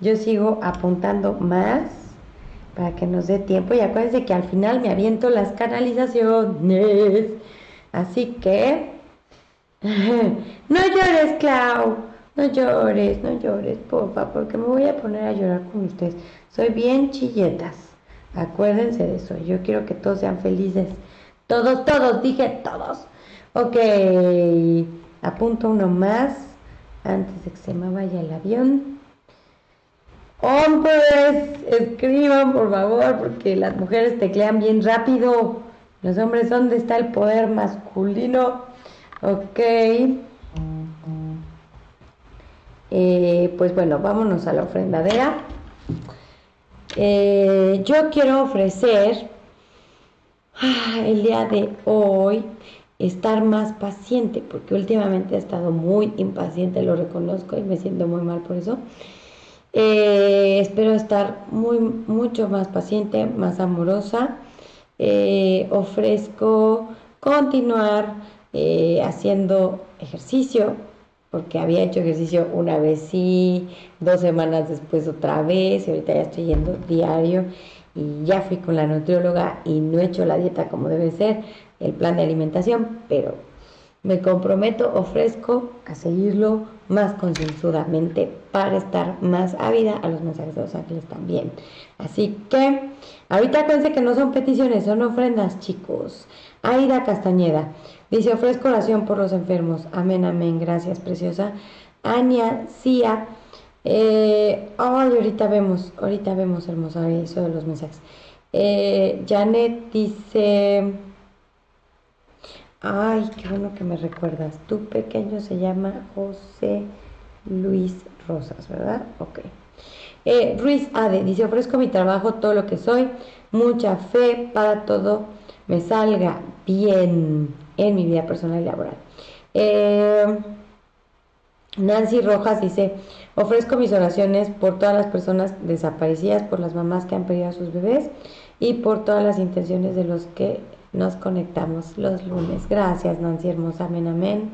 yo sigo apuntando más para que nos dé tiempo y acuérdense que al final me aviento las canalizaciones. Así que, no llores, Clau, no llores, no llores, porfa, porque me voy a poner a llorar con ustedes. Soy bien chilletas, acuérdense de eso, yo quiero que todos sean felices. Todos, todos, dije todos. Ok, apunto uno más antes de que se me vaya el avión. Hombres, escriban por favor, porque las mujeres teclean bien rápido. Los hombres, ¿dónde está el poder masculino? Ok. Eh, pues bueno, vámonos a la ofrendadera. Eh, yo quiero ofrecer ah, el día de hoy estar más paciente, porque últimamente he estado muy impaciente, lo reconozco y me siento muy mal por eso. Eh, espero estar muy, mucho más paciente, más amorosa. Eh, ofrezco continuar eh, haciendo ejercicio, porque había hecho ejercicio una vez sí, dos semanas después otra vez, y ahorita ya estoy yendo diario y ya fui con la nutrióloga y no he hecho la dieta como debe ser, el plan de alimentación, pero me comprometo, ofrezco a seguirlo más concienzudamente para estar más ávida a los mensajes de los ángeles también. Así que ahorita acuérdense que no son peticiones, son ofrendas, chicos. Aida Castañeda dice: ofrezco oración por los enfermos. Amén, amén. Gracias, preciosa. Ania Cia. Eh, ay, ahorita vemos, ahorita vemos, hermosa, eso de los mensajes. Eh, Janet dice. Ay, qué bueno que me recuerdas. Tu pequeño se llama José Luis Rosas, ¿verdad? Ok. Eh, Ruiz Ade dice, ofrezco mi trabajo, todo lo que soy, mucha fe para todo me salga bien en mi vida personal y laboral. Eh, Nancy Rojas dice, ofrezco mis oraciones por todas las personas desaparecidas, por las mamás que han perdido a sus bebés y por todas las intenciones de los que nos conectamos los lunes. Gracias, Nancy hermosa. Amén, amén.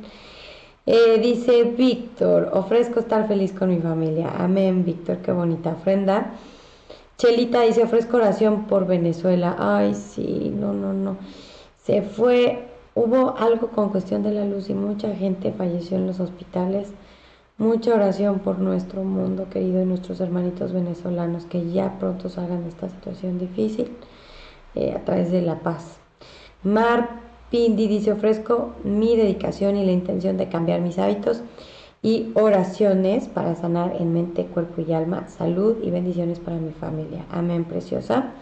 Eh, dice Víctor, ofrezco estar feliz con mi familia. Amén, Víctor, qué bonita ofrenda. Chelita dice, ofrezco oración por Venezuela. Ay, sí, no, no, no. Se fue, hubo algo con cuestión de la luz y mucha gente falleció en los hospitales. Mucha oración por nuestro mundo querido y nuestros hermanitos venezolanos que ya pronto salgan de esta situación difícil eh, a través de la paz. Mar Pindi dice, ofrezco mi dedicación y la intención de cambiar mis hábitos y oraciones para sanar en mente, cuerpo y alma, salud y bendiciones para mi familia. Amén, preciosa.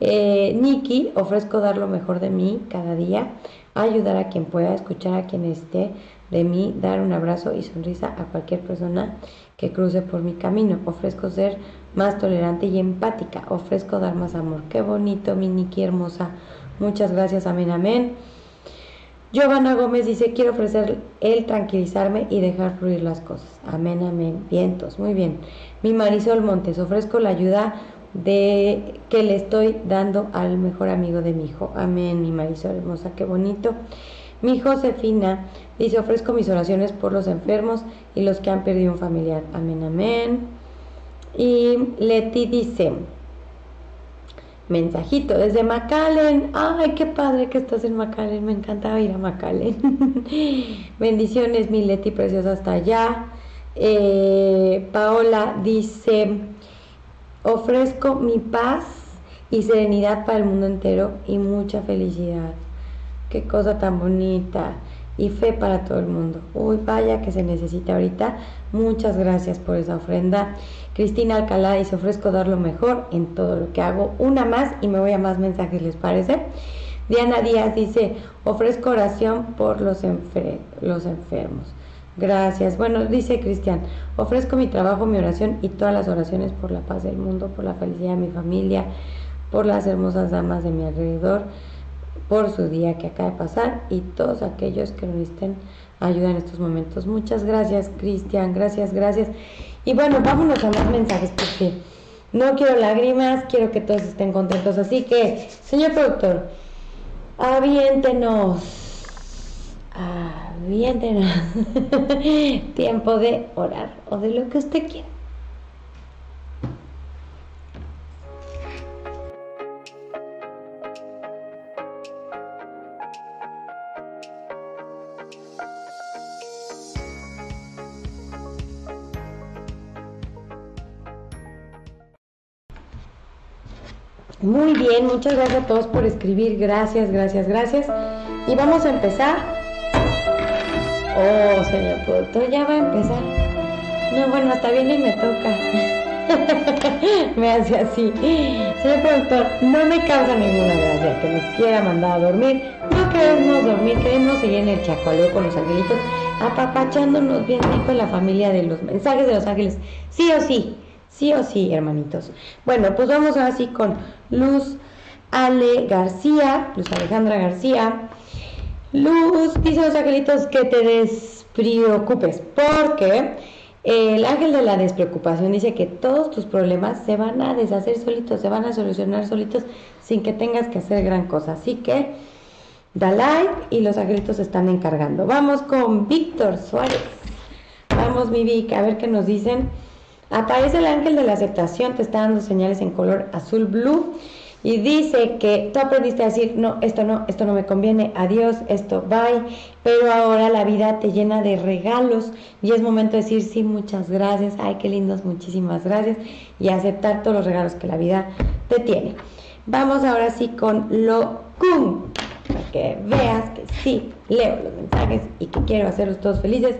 Eh, Nikki, ofrezco dar lo mejor de mí cada día, ayudar a quien pueda, escuchar a quien esté de mí, dar un abrazo y sonrisa a cualquier persona que cruce por mi camino. Ofrezco ser más tolerante y empática. Ofrezco dar más amor. Qué bonito, mi Nikki hermosa. Muchas gracias, amén, amén. Giovanna Gómez dice, quiero ofrecer el tranquilizarme y dejar fluir las cosas. Amén, amén. Vientos, muy bien. Mi Marisol Montes, ofrezco la ayuda de que le estoy dando al mejor amigo de mi hijo. Amén, mi Marisol hermosa, qué bonito. Mi Josefina dice, ofrezco mis oraciones por los enfermos y los que han perdido un familiar. Amén, amén. Y Leti dice, mensajito desde McAllen. Ay, qué padre que estás en McAllen. Me encantaba ir a McAllen. Bendiciones, mi Leti preciosa, hasta allá. Eh, Paola dice, ofrezco mi paz y serenidad para el mundo entero y mucha felicidad. Qué cosa tan bonita. Y fe para todo el mundo. Uy, vaya que se necesita ahorita. Muchas gracias por esa ofrenda. Cristina Alcalá dice, ofrezco dar lo mejor en todo lo que hago. Una más y me voy a más mensajes, ¿les parece? Diana Díaz dice, ofrezco oración por los, enfermos. Gracias. Bueno, dice Cristian, ofrezco mi trabajo, mi oración y todas las oraciones por la paz del mundo, por la felicidad de mi familia, por las hermosas damas de mi alrededor, por su día que acaba de pasar y todos aquellos que necesiten ayuda en estos momentos. Muchas gracias, Cristian. Gracias, gracias. Y bueno, vámonos a más mensajes porque no quiero lágrimas, quiero que todos estén contentos. Así que, señor productor, aviéntenos, aviéntenos tiempo de orar o de lo que usted quiera. Muy bien, muchas gracias a todos por escribir. Gracias, gracias, gracias. Y vamos a empezar. Oh, señor productor, ya va a empezar. No, bueno, hasta bien y me toca. me hace así. Señor productor, no me causa ninguna gracia que nos quiera mandar a dormir. No queremos dormir, queremos seguir en el chacoleo con los angelitos, apapachándonos bien con la familia de los mensajes de los ángeles. Sí o sí. Sí o sí, hermanitos. Bueno, pues vamos así con Luz Ale García, Luz Alejandra García. Luz, dice los angelitos que te despreocupes, porque el ángel de la despreocupación dice que todos tus problemas se van a deshacer solitos, se van a solucionar solitos sin que tengas que hacer gran cosa. Así que da like y los angelitos se están encargando. Vamos con Víctor Suárez. Vamos, mi Vic, a ver qué nos dicen. Aparece el ángel de la aceptación, te está dando señales en color azul blue y dice que tú aprendiste a decir, no, esto no, esto no me conviene, adiós, esto, bye, pero ahora la vida te llena de regalos y es momento de decir, sí, muchas gracias, ay, qué lindos, muchísimas gracias y aceptar todos los regalos que la vida te tiene. Vamos ahora sí con lo kun, para que veas que sí, leo los mensajes y que quiero hacerlos todos felices.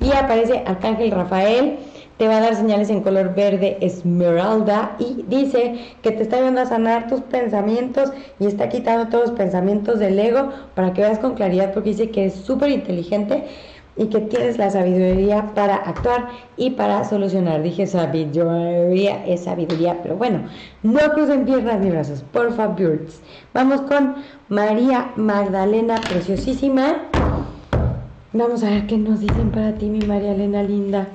Y aparece Arcángel Rafael te va a dar señales en color verde esmeralda y dice que te está ayudando a sanar tus pensamientos y está quitando todos los pensamientos del ego para que veas con claridad porque dice que es súper inteligente y que tienes la sabiduría para actuar y para solucionar. Dije sabiduría, es sabiduría, pero bueno, no crucen piernas ni brazos, por favor. Vamos con María Magdalena, preciosísima. Vamos a ver qué nos dicen para ti, mi María Elena linda.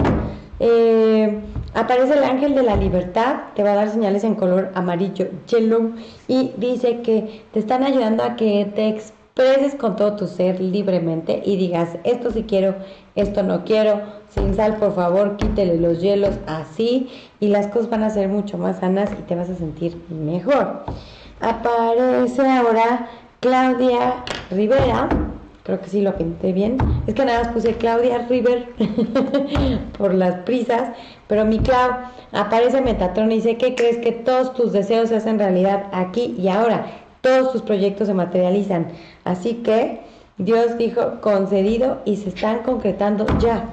Eh, aparece el ángel de la libertad, te va a dar señales en color amarillo, yellow, y dice que te están ayudando a que te expreses con todo tu ser libremente y digas, esto sí quiero, esto no quiero, sin sal por favor, quítele los hielos así y las cosas van a ser mucho más sanas y te vas a sentir mejor. Aparece ahora Claudia Rivera, Creo que sí lo pinté bien. Es que nada más puse Claudia River por las prisas. Pero mi Clau aparece Metatron y dice que crees que todos tus deseos se hacen realidad aquí y ahora. Todos tus proyectos se materializan. Así que Dios dijo concedido y se están concretando ya.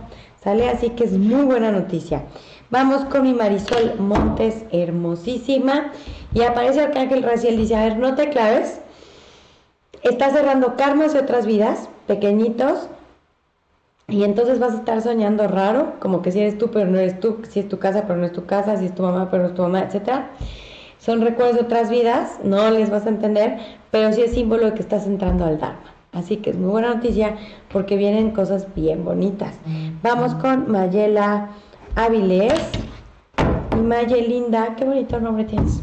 Sale así que es muy buena noticia. Vamos con mi Marisol Montes, hermosísima. Y aparece Arcángel Raciel, dice, a ver, no te claves estás cerrando karmas de otras vidas, pequeñitos, y entonces vas a estar soñando raro, como que si eres tú, pero no eres tú, si es tu casa, pero no es tu casa, si es tu mamá, pero no es tu mamá, etc. Son recuerdos de otras vidas, no les vas a entender, pero sí es símbolo de que estás entrando al Dharma. Así que es muy buena noticia porque vienen cosas bien bonitas. Vamos con Mayela Avilés. Y Maye Linda, qué bonito nombre tienes.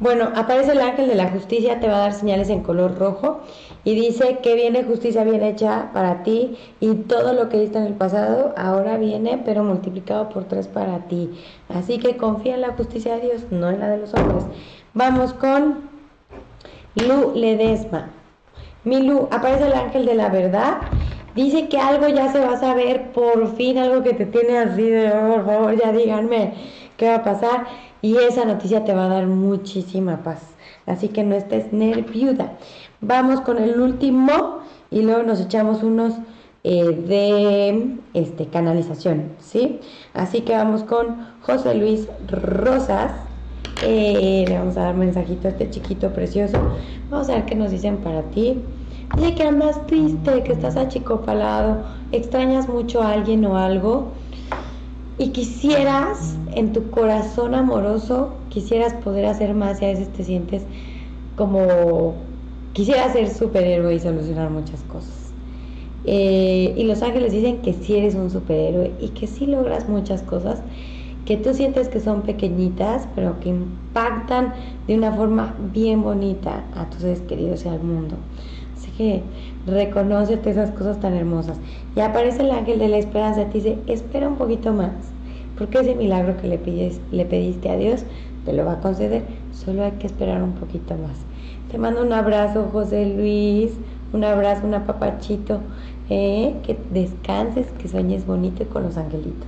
Bueno, aparece el ángel de la justicia, te va a dar señales en color rojo y dice que viene justicia bien hecha para ti y todo lo que viste en el pasado ahora viene pero multiplicado por tres para ti. Así que confía en la justicia de Dios, no en la de los hombres. Vamos con Lu Ledesma. Mi Lu, aparece el ángel de la verdad. Dice que algo ya se va a saber, por fin algo que te tiene así de, oh, por favor, ya díganme qué va a pasar y esa noticia te va a dar muchísima paz. Así que no estés nerviuda. Vamos con el último y luego nos echamos unos eh, de este, canalización, ¿sí? Así que vamos con José Luis Rosas. Eh, le vamos a dar mensajito a este chiquito precioso. Vamos a ver qué nos dicen para ti. Dice que andas triste, que estás achicopalado, extrañas mucho a alguien o algo y quisieras en tu corazón amoroso, quisieras poder hacer más y a veces te sientes como quisieras ser superhéroe y solucionar muchas cosas. Eh, y los ángeles dicen que sí eres un superhéroe y que sí logras muchas cosas que tú sientes que son pequeñitas, pero que impactan de una forma bien bonita a tus seres queridos y al mundo. Así que reconocete esas cosas tan hermosas. Y aparece el ángel de la esperanza te dice, espera un poquito más porque ese milagro que le, pides, le pediste a Dios te lo va a conceder, solo hay que esperar un poquito más. Te mando un abrazo, José Luis, un abrazo, un apapachito, eh, que descanses, que sueñes bonito y con los angelitos.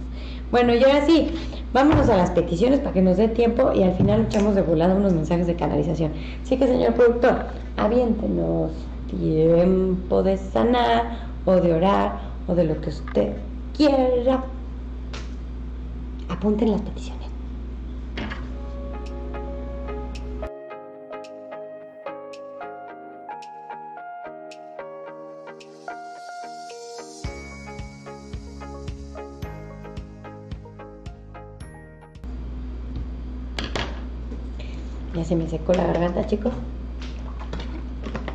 Bueno, y ahora sí, vámonos a las peticiones para que nos dé tiempo y al final echamos de volada unos mensajes de canalización. Así que, señor productor, aviéntenos tiempo de sanar o de orar o de lo que usted quiera apunten las peticiones. Ya se me secó la garganta, chicos.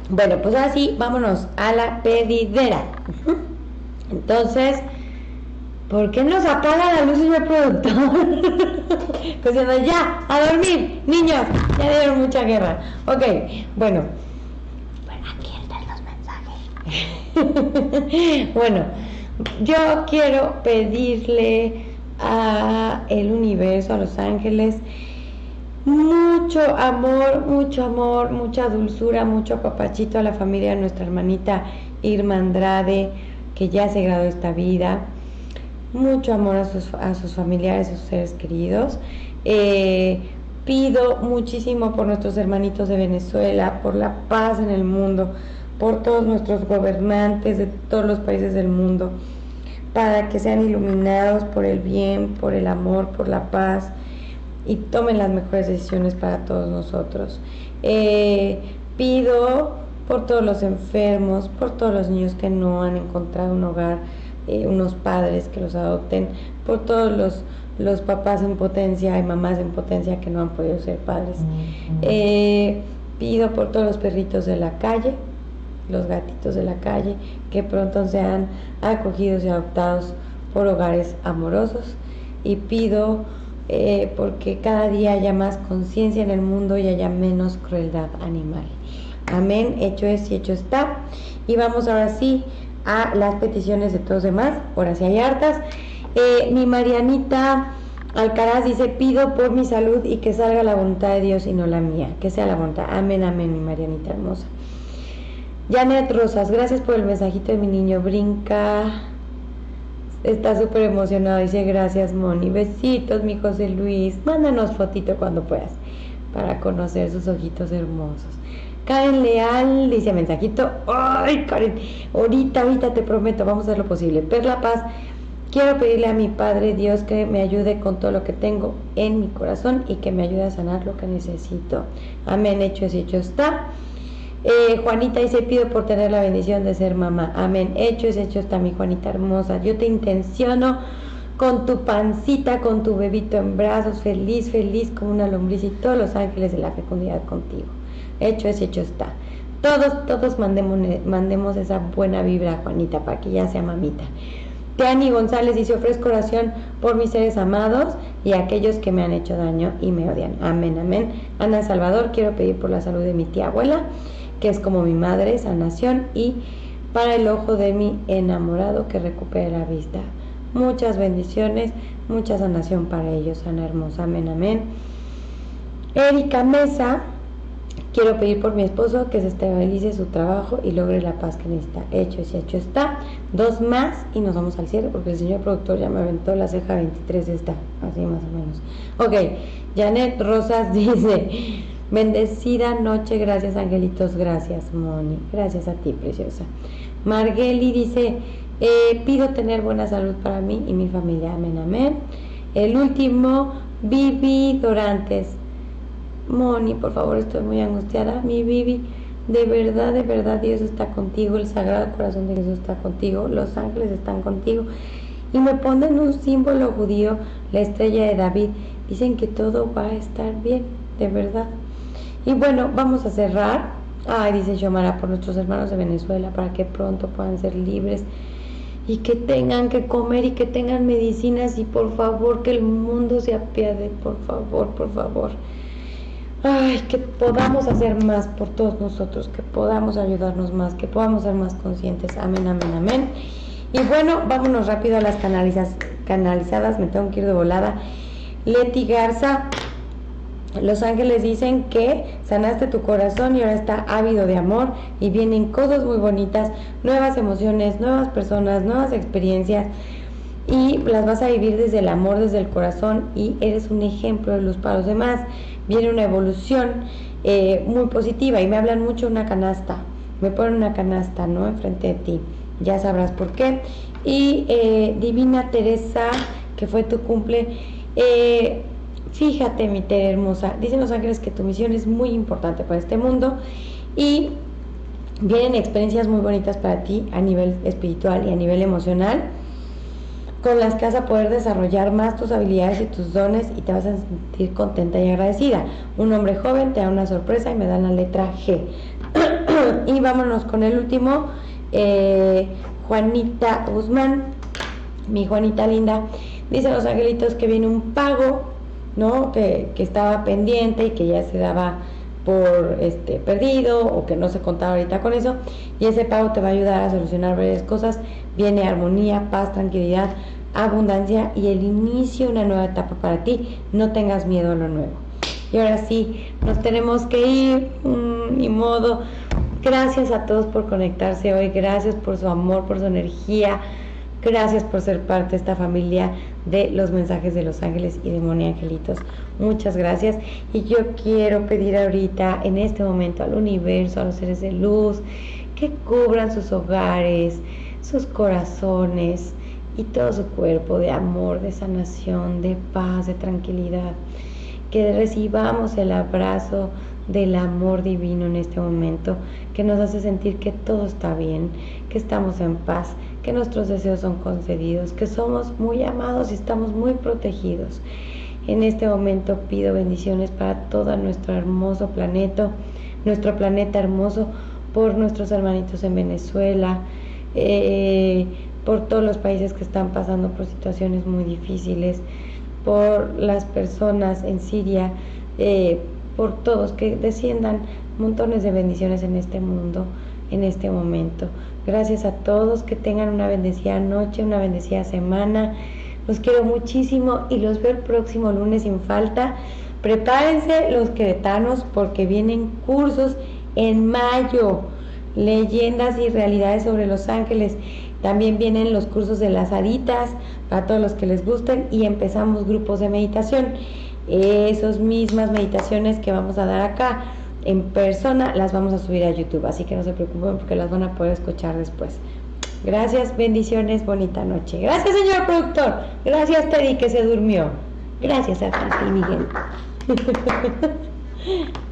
Bueno, pues ahora sí, vámonos a la pedidera. Entonces, ¿por qué nos apaga la luz, señor productor? pues ya, a dormir, niños, ya dieron mucha guerra. Ok, bueno. Bueno, aquí están los mensajes. bueno, yo quiero pedirle a el universo, a los ángeles, mucho amor, mucho amor, mucha dulzura, mucho apapachito a la familia de nuestra hermanita Irma Andrade, que ya se graduó esta vida. Mucho amor a sus, a sus familiares, a sus seres queridos. Eh, pido muchísimo por nuestros hermanitos de Venezuela, por la paz en el mundo, por todos nuestros gobernantes de todos los países del mundo, para que sean iluminados por el bien, por el amor, por la paz y tomen las mejores decisiones para todos nosotros. Eh, pido por todos los enfermos, por todos los niños que no han encontrado un hogar, eh, unos padres que los adopten, por todos los, los, papás en potencia y mamás en potencia que no han podido ser padres. Eh, pido por todos los perritos de la calle, los gatitos de la calle, que pronto sean acogidos y adoptados por hogares amorosos. Y pido eh, porque cada día haya más conciencia en el mundo y haya menos crueldad animal. Amén, hecho es y hecho está. Y vamos ahora sí a las peticiones de todos demás, por así hay hartas. Eh, mi Marianita Alcaraz dice, pido por mi salud y que salga la voluntad de Dios y no la mía, que sea la voluntad. Amén, amén, mi Marianita hermosa. Janet Rosas, gracias por el mensajito de mi niño. Brinca Está súper emocionado, dice gracias Moni. Besitos, mi José Luis. Mándanos fotito cuando puedas para conocer sus ojitos hermosos. Karen Leal dice mensajito. Ay, Karen, ahorita, ahorita te prometo, vamos a hacer lo posible. Perla Paz, quiero pedirle a mi Padre Dios que me ayude con todo lo que tengo en mi corazón y que me ayude a sanar lo que necesito. Amén, hecho es hecho está. Eh, Juanita dice, pido por tener la bendición de ser mamá. Amén. Hecho es hecho está mi Juanita hermosa. Yo te intenciono con tu pancita, con tu bebito en brazos, feliz, feliz como una lombriz y todos los ángeles de la fecundidad contigo. Hecho es hecho está. Todos, todos mandemos, mandemos esa buena vibra, Juanita, para que ya sea mamita. Teani González dice, ofrezco oración por mis seres amados y aquellos que me han hecho daño y me odian. Amén, amén. Ana Salvador, quiero pedir por la salud de mi tía abuela que es como mi madre, sanación, y para el ojo de mi enamorado que recupere la vista. Muchas bendiciones, mucha sanación para ellos, Ana Hermosa, amén, amén. Erika Mesa, quiero pedir por mi esposo que se estabilice su trabajo y logre la paz que necesita. Hecho y hecho está. Dos más y nos vamos al cierre porque el señor productor ya me aventó la ceja 23 esta, así más o menos. Ok, Janet Rosas dice, Bendecida noche, gracias angelitos, gracias Moni, gracias a ti preciosa. Margeli dice, eh, pido tener buena salud para mí y mi familia, amén, amén. El último, Vivi Dorantes. Moni, por favor, estoy muy angustiada. Mi Vivi, de verdad, de verdad, Dios está contigo, el Sagrado Corazón de Jesús está contigo, los ángeles están contigo. Y me ponen un símbolo judío, la estrella de David. Dicen que todo va a estar bien, de verdad. Y bueno, vamos a cerrar. Ay, dice Xiomara, por nuestros hermanos de Venezuela, para que pronto puedan ser libres y que tengan que comer y que tengan medicinas y por favor que el mundo se apiade, por favor, por favor. Ay, que podamos hacer más por todos nosotros, que podamos ayudarnos más, que podamos ser más conscientes. Amén, amén, amén. Y bueno, vámonos rápido a las canalizadas, me tengo que ir de volada. Leti Garza, los ángeles dicen que sanaste tu corazón y ahora está ávido de amor y vienen cosas muy bonitas, nuevas emociones, nuevas personas, nuevas experiencias y las vas a vivir desde el amor, desde el corazón y eres un ejemplo de luz para los demás. Viene una evolución eh, muy positiva y me hablan mucho una canasta, me ponen una canasta, ¿no? Enfrente de ti, ya sabrás por qué. Y eh, Divina Teresa, que fue tu cumple, eh, Fíjate, mi Tere hermosa, dicen los ángeles que tu misión es muy importante para este mundo y vienen experiencias muy bonitas para ti a nivel espiritual y a nivel emocional, con las que vas a poder desarrollar más tus habilidades y tus dones y te vas a sentir contenta y agradecida. Un hombre joven te da una sorpresa y me da la letra G. y vámonos con el último, eh, Juanita Guzmán, mi Juanita linda, dice los angelitos que viene un pago, ¿no? Que, que estaba pendiente y que ya se daba por este perdido o que no se contaba ahorita con eso. Y ese pago te va a ayudar a solucionar varias cosas. Viene armonía paz tranquilidad abundancia y el inicio de una nueva etapa para ti. No tengas miedo a lo nuevo. Y ahora sí nos tenemos que ir. Mm, ni modo. Gracias a todos por conectarse hoy. Gracias por su amor por su energía Gracias por ser parte de esta familia de los mensajes de los ángeles y de Moni Angelitos. Muchas gracias. Y yo quiero pedir ahorita, en este momento, al universo, a los seres de luz, que cubran sus hogares, sus corazones y todo su cuerpo de amor, de sanación, de paz, de tranquilidad. Que recibamos el abrazo del amor divino en este momento, que nos hace sentir que todo está bien, que estamos en paz que nuestros deseos son concedidos, que somos muy amados y estamos muy protegidos. En este momento pido bendiciones para todo nuestro hermoso planeta, nuestro planeta hermoso, por nuestros hermanitos en Venezuela, eh, por todos los países que están pasando por situaciones muy difíciles, por las personas en Siria, eh, por todos, que desciendan montones de bendiciones en este mundo, en este momento. Gracias a todos, que tengan una bendecida noche, una bendecida semana. Los quiero muchísimo y los veo el próximo lunes sin falta. Prepárense los queretanos porque vienen cursos en mayo, leyendas y realidades sobre los ángeles. También vienen los cursos de las haditas para todos los que les gusten y empezamos grupos de meditación. Esas mismas meditaciones que vamos a dar acá en persona las vamos a subir a YouTube, así que no se preocupen porque las van a poder escuchar después. Gracias, bendiciones, bonita noche. Gracias, señor productor. Gracias, Teddy, que se durmió. Gracias, Arcángel Miguel.